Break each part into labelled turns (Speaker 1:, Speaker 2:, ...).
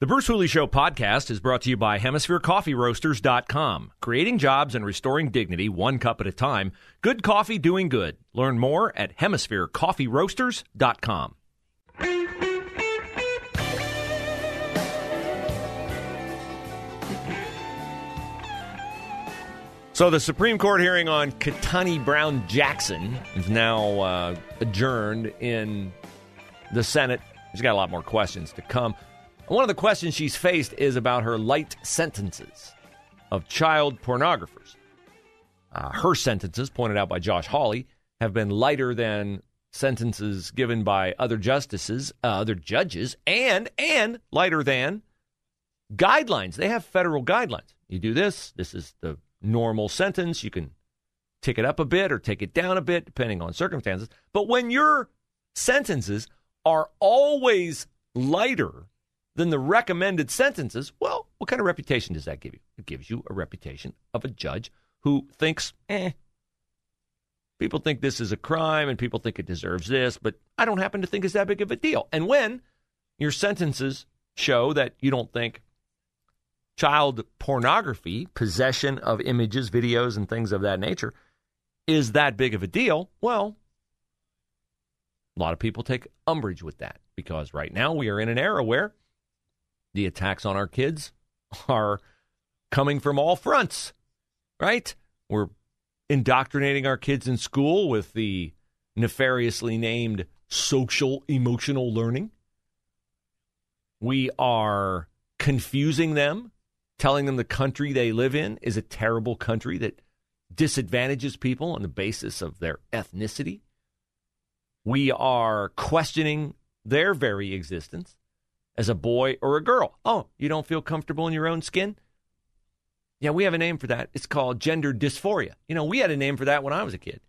Speaker 1: The Bruce Hooley Show podcast is brought to you by HemisphereCoffeeRoasters.com. Creating jobs and restoring dignity one cup at a time. Good coffee doing good. Learn more at HemisphereCoffeeRoasters.com. So the Supreme Court hearing on Ketanji Brown Jackson is now uh, adjourned in the Senate. She's got a lot more questions to come. One of the questions she's faced is about her light sentences of child pornographers. Uh, her sentences, pointed out by Josh Hawley, have been lighter than sentences given by other justices, uh, other judges, and and lighter than guidelines. They have federal guidelines. You do this. This is the normal sentence. You can tick it up a bit or take it down a bit, depending on circumstances. But when your sentences are always lighter than the recommended sentences, well, what kind of reputation does that give you? It gives you a reputation of a judge who thinks, eh, people think this is a crime and people think it deserves this, but I don't happen to think it's that big of a deal. And when your sentences show that you don't think child pornography, possession of images, videos, and things of that nature, is that big of a deal, well, a lot of people take umbrage with that because right now we are in an era where the attacks on our kids are coming from all fronts, right? We're indoctrinating our kids in school with the nefariously named social emotional learning. We are confusing them telling them the country they live in is a terrible country that disadvantages people on the basis of their ethnicity. We are questioning their very existence as a boy or a girl. Oh, you don't feel comfortable in your own skin? Yeah, we have a name for that. It's called gender dysphoria. You know, we had a name for that when I was a kid.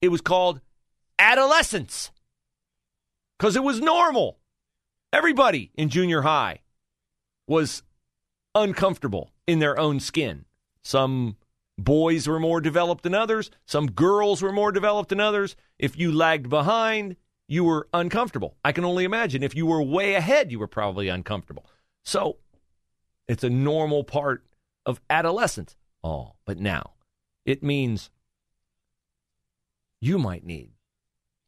Speaker 1: It was called adolescence because it was normal. Everybody in junior high was uncomfortable in their own skin. Some boys were more developed than others, some girls were more developed than others. If you lagged behind, you were uncomfortable. I can only imagine if you were way ahead, you were probably uncomfortable. So it's a normal part of adolescence. Oh, but now it means you might need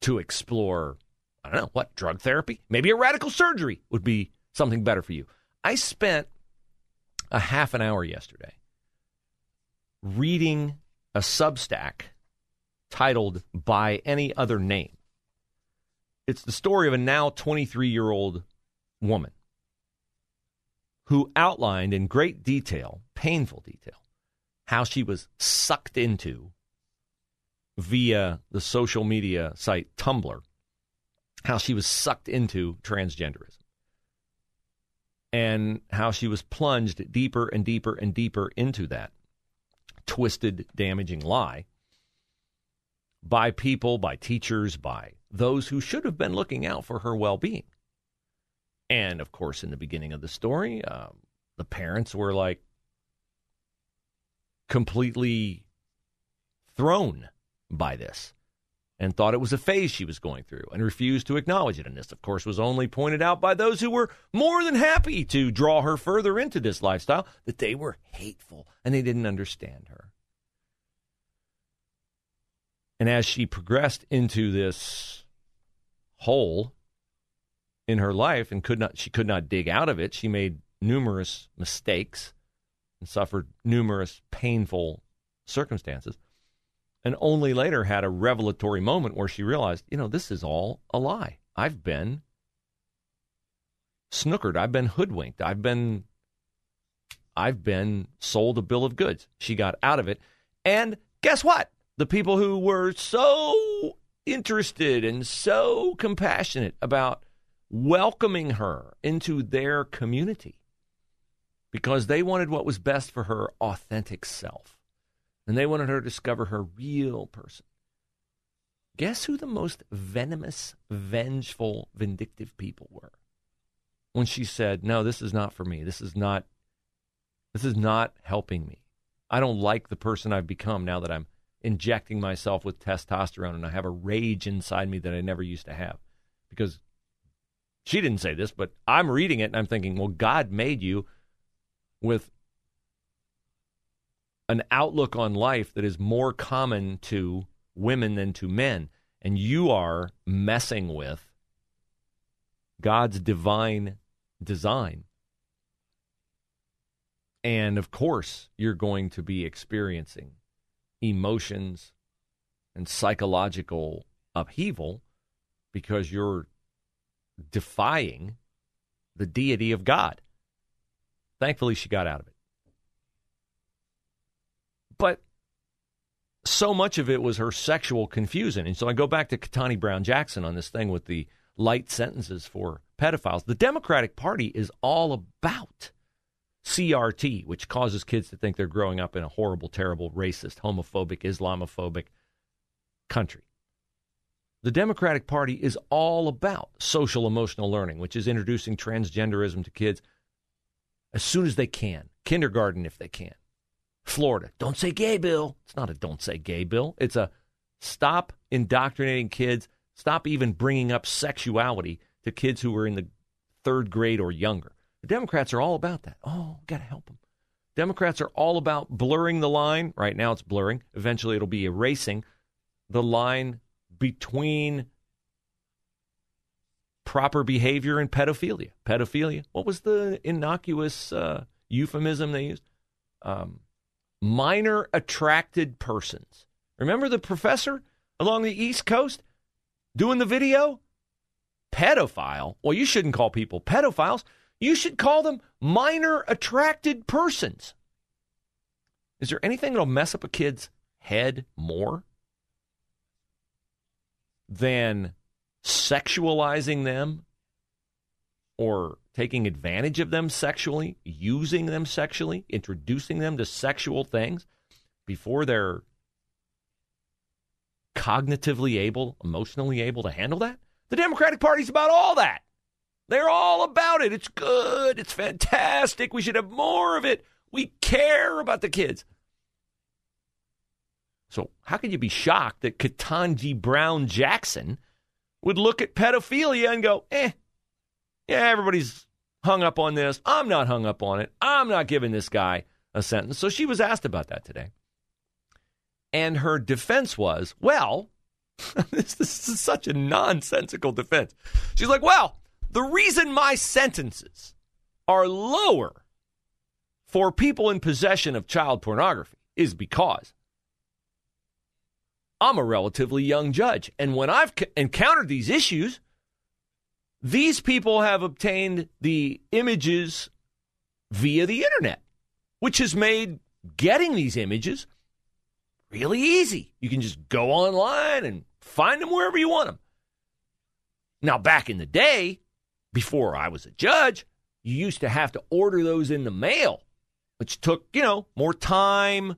Speaker 1: to explore, I don't know, what, drug therapy? Maybe a radical surgery would be something better for you. I spent a half an hour yesterday reading a Substack titled By Any Other Name. It's the story of a now 23 year old woman who outlined in great detail, painful detail, how she was sucked into via the social media site Tumblr, how she was sucked into transgenderism and how she was plunged deeper and deeper and deeper into that twisted, damaging lie by people, by teachers, by those who should have been looking out for her well being. And of course, in the beginning of the story, uh, the parents were like completely thrown by this and thought it was a phase she was going through and refused to acknowledge it. And this, of course, was only pointed out by those who were more than happy to draw her further into this lifestyle, that they were hateful and they didn't understand her. And as she progressed into this hole in her life and could not she could not dig out of it, she made numerous mistakes and suffered numerous painful circumstances and only later had a revelatory moment where she realized, you know, this is all a lie. I've been snookered. I've been hoodwinked. I've been I've been sold a bill of goods. She got out of it. And guess what? The people who were so interested and so compassionate about welcoming her into their community because they wanted what was best for her authentic self. And they wanted her to discover her real person. Guess who the most venomous, vengeful, vindictive people were? When she said, "No, this is not for me. This is not this is not helping me. I don't like the person I've become now that I'm injecting myself with testosterone and I have a rage inside me that I never used to have." Because she didn't say this, but I'm reading it and I'm thinking, "Well, God made you with an outlook on life that is more common to women than to men, and you are messing with God's divine design. And of course, you're going to be experiencing emotions and psychological upheaval because you're defying the deity of God. Thankfully, she got out of it. But so much of it was her sexual confusion. And so I go back to Ketanji Brown Jackson on this thing with the light sentences for pedophiles. The Democratic Party is all about CRT, which causes kids to think they're growing up in a horrible, terrible, racist, homophobic, Islamophobic country. The Democratic Party is all about social emotional learning, which is introducing transgenderism to kids as soon as they can, kindergarten if they can. Florida, don't say gay bill. It's not a don't say gay bill. It's a stop indoctrinating kids, stop even bringing up sexuality to kids who are in the third grade or younger. Democrats are all about that. Oh, got to help them. Democrats are all about blurring the line. Right now it's blurring. Eventually it'll be erasing the line between proper behavior and pedophilia. Pedophilia. What was the innocuous uh, euphemism they used? Um, minor attracted persons. Remember the professor along the East Coast doing the video? Pedophile. Well, you shouldn't call people pedophiles. You should call them minor attracted persons. Is there anything that'll mess up a kid's head more than sexualizing them or taking advantage of them sexually, using them sexually, introducing them to sexual things before they're cognitively able, emotionally able to handle that? The Democratic Party's about all that. They're all about it. It's good. It's fantastic. We should have more of it. We care about the kids. So, how can you be shocked that Ketanji Brown Jackson would look at pedophilia and go, eh, yeah, everybody's hung up on this. I'm not hung up on it. I'm not giving this guy a sentence. So she was asked about that today. And her defense was, well, this, this is such a nonsensical defense. She's like, well, the reason my sentences are lower for people in possession of child pornography is because I'm a relatively young judge. And when I've c- encountered these issues, these people have obtained the images via the internet, which has made getting these images really easy. You can just go online and find them wherever you want them. Now, back in the day, before I was a judge, you used to have to order those in the mail, which took, you know, more time,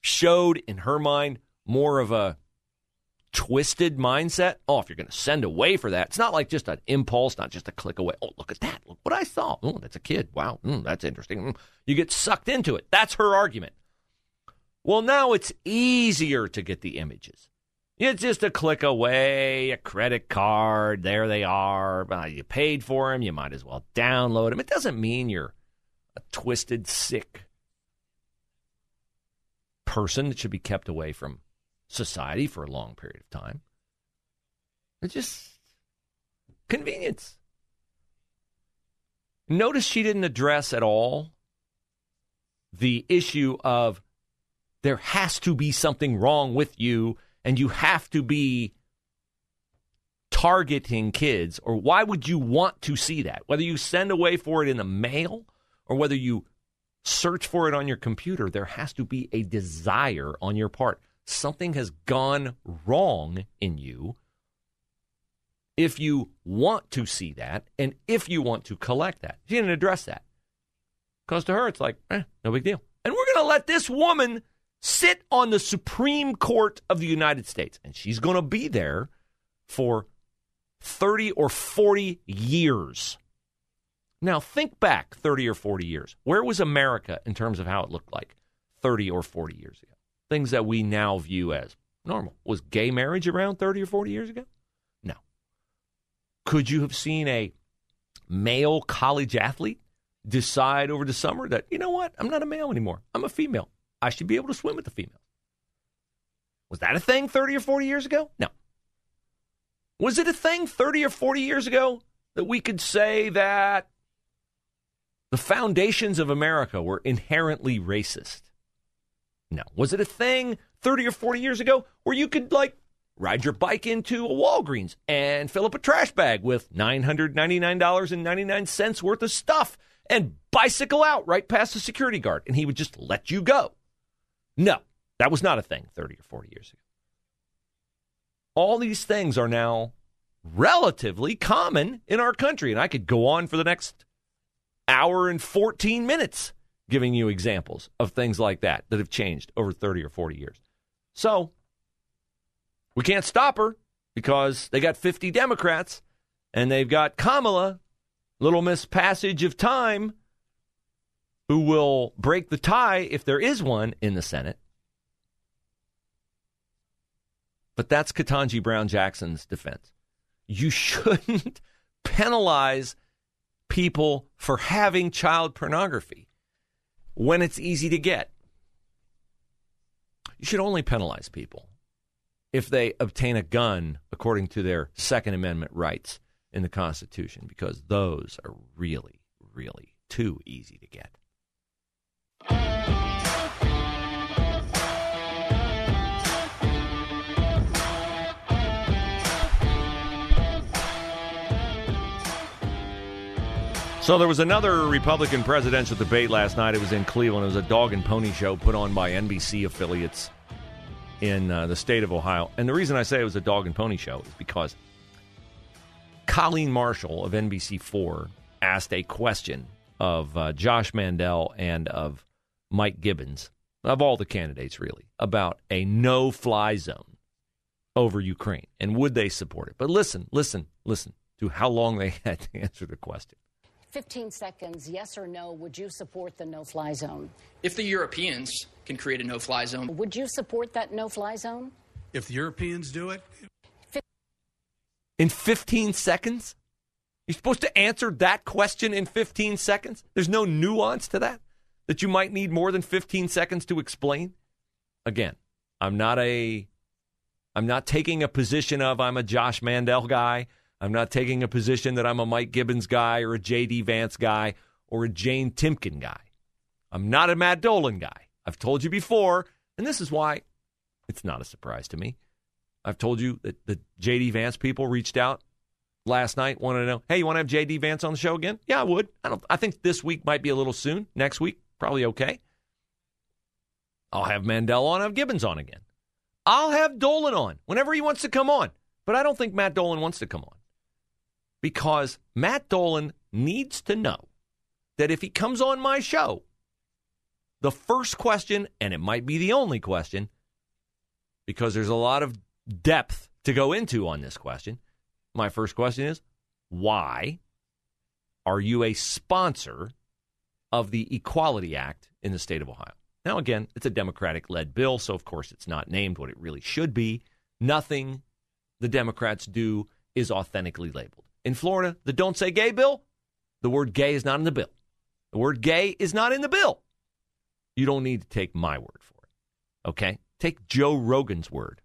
Speaker 1: showed in her mind more of a twisted mindset. Oh, if you're going to send away for that, it's not like just an impulse, not just a click away. Oh, look at that. Look what I saw. Oh, that's a kid. Wow. Mm, that's interesting. Mm. You get sucked into it. That's her argument. Well, now it's easier to get the images. It's just a click away, a credit card. There they are. Uh, you paid for them. You might as well download them. It doesn't mean you're a twisted, sick person that should be kept away from society for a long period of time. It's just convenience. Notice she didn't address at all the issue of there has to be something wrong with you and you have to be targeting kids, or why would you want to see that? Whether you send away for it in the mail or whether you search for it on your computer, there has to be a desire on your part something has gone wrong in you if you want to see that and if you want to collect that. She didn't address that. Because to her, it's like, eh, no big deal. And we're going to let this woman sit on the Supreme Court of the United States. And she's going to be there for 30 or 40 years. Now, think back 30 or 40 years. Where was America in terms of how it looked like 30 or 40 years ago? Things that we now view as normal. Was gay marriage around 30 or 40 years ago? No. Could you have seen a male college athlete decide over the summer that, you know what, I'm not a male anymore. I'm a female. I should be able to swim with the females? Was that a thing 30 or 40 years ago? No. Was it a thing 30 or 40 years ago that we could say that the foundations of America were inherently racist? No. Was it a thing 30 or 40 years ago where you could, like, ride your bike into a Walgreens and fill up a trash bag with $999.99 worth of stuff and bicycle out right past the security guard and he would just let you go? No, that was not a thing 30 or 40 years ago. All these things are now relatively common in our country. And I could go on for the next hour and 14 minutes giving you examples of things like that that have changed over 30 or 40 years. So we can't stop her because they got 50 Democrats and they've got Kamala, Little Miss Passage of Time, who will break the tie if there is one in the Senate. But that's Ketanji Brown Jackson's defense. You shouldn't penalize people for having child pornography when it's easy to get. You should only penalize people if they obtain a gun according to their Second Amendment rights in the Constitution, because those are really, really too easy to get. So there was another Republican presidential debate last night. It was in Cleveland. It was a dog and pony show put on by NBC affiliates in uh, the state of Ohio. And the reason I say it was a dog and pony show is because Colleen Marshall of NBC4 asked a question of uh, Josh Mandel and of Mike Gibbons, of all the candidates really, about a no fly zone over Ukraine and would they support it. But listen, listen, listen to how long they had to answer the question.
Speaker 2: 15 seconds, yes or no, would you support the no fly zone?
Speaker 3: If the Europeans can create a no fly zone,
Speaker 2: Would you support that no fly zone?
Speaker 4: If the Europeans do it,
Speaker 1: In 15 seconds? You're supposed to answer that question in 15 seconds? There's no nuance to that? That you might need more than 15 seconds to explain? Again, I'm not a I'm not taking a position of I'm a Josh Mandel guy. I'm not taking a position that I'm a Mike Gibbons guy or a J.D. Vance guy or a Jane Timken guy. I'm not a Matt Dolan guy. I've told you before, and this is why it's not a surprise to me. I've told you that the J.D. Vance people reached out last night, wanted to know, hey, you want to have J.D. Vance on the show again? Yeah, I would. I don't. I think this week might be a little soon. Next week, probably okay. I'll have Mandel on. I'll have Gibbons on again. I'll have Dolan on whenever he wants to come on. But I don't think Matt Dolan wants to come on because Matt Dolan needs to know that if he comes on my show, the first question, and it might be the only question, because there's a lot of depth to go into on this question. My first question is why are you a sponsor of the Equality Act in the state of Ohio? Now, again, it's a Democratic led bill, so of course it's not named what it really should be. Nothing the Democrats do is authentically labeled. In Florida, the Don't Say Gay bill, the word gay is not in the bill. The word gay is not in the bill. You don't need to take my word for it. Okay? Take Joe Rogan's word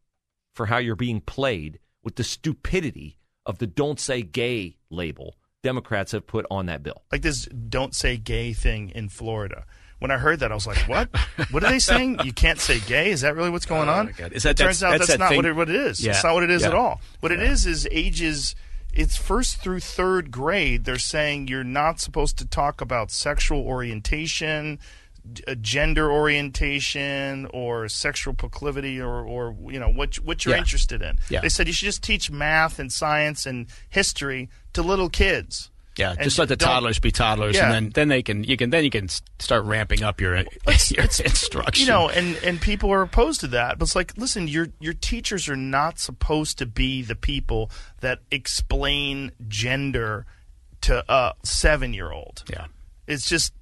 Speaker 1: for how you're being played with the stupidity of the Don't Say Gay label Democrats have put on that bill.
Speaker 5: Like this don't say gay thing in Florida. When I heard that, I was like, "What? what are they saying? You can't say gay? Is that really what's going
Speaker 6: Oh,
Speaker 5: on?"
Speaker 6: my Is that-
Speaker 5: turns
Speaker 6: that's-
Speaker 5: out
Speaker 6: that's
Speaker 5: that's,
Speaker 6: that
Speaker 5: not
Speaker 6: thing-
Speaker 5: what it, what it is.
Speaker 6: Yeah.
Speaker 5: It's not what it is
Speaker 6: Yeah.
Speaker 5: at all. What it is is ages. It's first through third grade. They're saying you're not supposed to talk about sexual orientation, uh, gender orientation or sexual proclivity or, or you know what what you're
Speaker 6: Yeah.
Speaker 5: interested in.
Speaker 6: Yeah.
Speaker 5: They said you should just teach math and science and history to little kids.
Speaker 6: Yeah, just let the toddlers be toddlers,
Speaker 5: Yeah.
Speaker 6: and then then they can you can then you can start ramping up your your instruction.
Speaker 5: You know, and and people are opposed to that. But it's like, listen, your your teachers are not supposed to be the people that explain gender to a seven year old.
Speaker 6: yeah.
Speaker 5: It's just,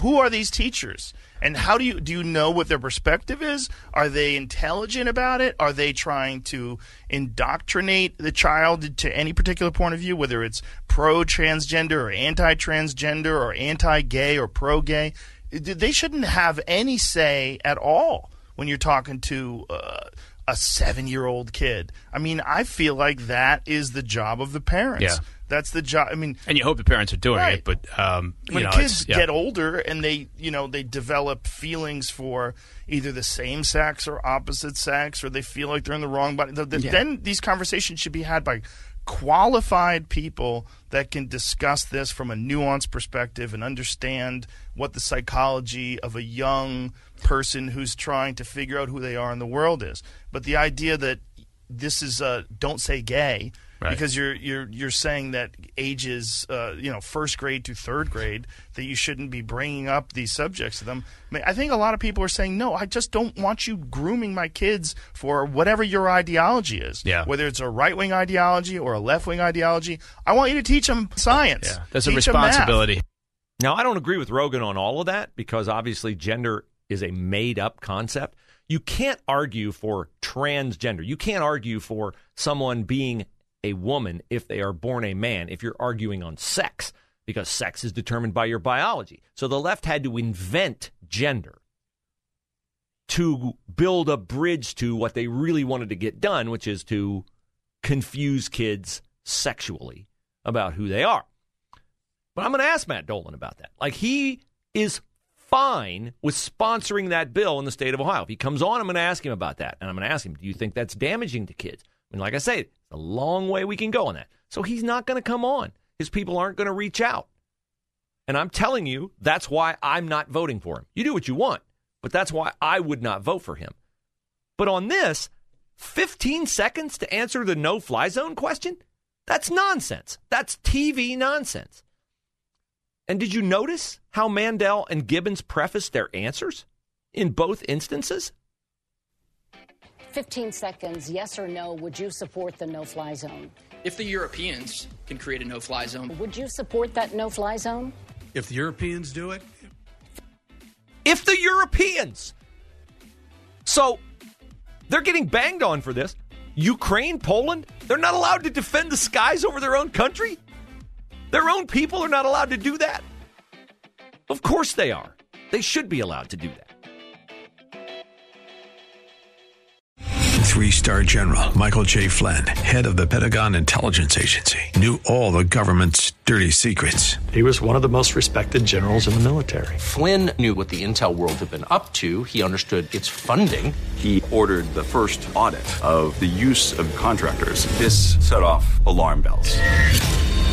Speaker 5: who are these teachers? And how do you do you know what their perspective is? Are they intelligent about it? Are they trying to indoctrinate the child to any particular point of view, whether it's pro transgender or anti transgender or anti gay or pro gay? They shouldn't have any say at all when you're talking to uh, a seven year old kid. I mean, I feel like that is the job of the parents.
Speaker 6: Yeah.
Speaker 5: That's the job. I mean,
Speaker 6: And you hope the parents are doing
Speaker 5: Right.
Speaker 6: it, but um, you
Speaker 5: when
Speaker 6: know,
Speaker 5: kids
Speaker 6: yeah.
Speaker 5: get older and they you know they develop feelings for either the same sex or opposite sex or they feel like they're in the wrong body th- th-
Speaker 6: Yeah.
Speaker 5: then these conversations should be had by qualified people that can discuss this from a nuanced perspective and understand what the psychology of a young person who's trying to figure out who they are in the world is but the idea that this is uh, don't say gay
Speaker 6: Right.
Speaker 5: because you're you're you're saying that ages uh, you know first grade to third grade that you shouldn't be bringing up these subjects to them. I, mean, I think a lot of people are saying no. I just don't want you grooming my kids for whatever your ideology is.
Speaker 6: Yeah.
Speaker 5: Whether it's a right wing ideology or a left wing ideology, I want you to teach them science.
Speaker 6: yeah, a
Speaker 5: Teach math.
Speaker 6: responsibility.
Speaker 1: Now, I don't agree with Rogan on all of that because obviously gender is a made up concept. You can't argue for transgender. You can't argue for someone being a woman if they are born a man if you're arguing on sex because sex is determined by your biology. So the left had to invent gender to build a bridge to what they really wanted to get done, which is to confuse kids sexually about who they are. But I'm going to ask Matt Dolan about that. Like, he is fine with sponsoring that bill in the state of Ohio. If he comes on, I'm going to ask him about that. And I'm going to ask him, do you think that's damaging to kids? Mean, like I say, it's a long way we can go on that. So he's not going to come on. His people aren't going to reach out. And I'm telling you, that's why I'm not voting for him. You do what you want, but that's why I would not vote for him. But on this, 15 seconds to answer the no fly zone question? That's nonsense. That's TV nonsense. And did you notice how Mandel and Gibbons prefaced their answers in both instances?
Speaker 2: 15 seconds, yes or no, would you support the no fly zone?
Speaker 3: If the Europeans can create a no fly zone,
Speaker 2: Would you support that no fly zone?
Speaker 4: If the Europeans do it,
Speaker 1: If the Europeans. So they're getting banged on for this. Ukraine, Poland, they're not allowed to defend the skies over their own country. Their own people are not allowed to do that. Of course they are. They should be allowed to do that.
Speaker 7: Three star general Michael J. Flynn, head of the Pentagon Intelligence Agency, knew all the government's dirty secrets.
Speaker 8: He was one of the most respected generals in the military.
Speaker 9: Flynn knew what the intel world had been up to. He understood its funding.
Speaker 10: He ordered the first audit of the use of contractors. This set off alarm bells.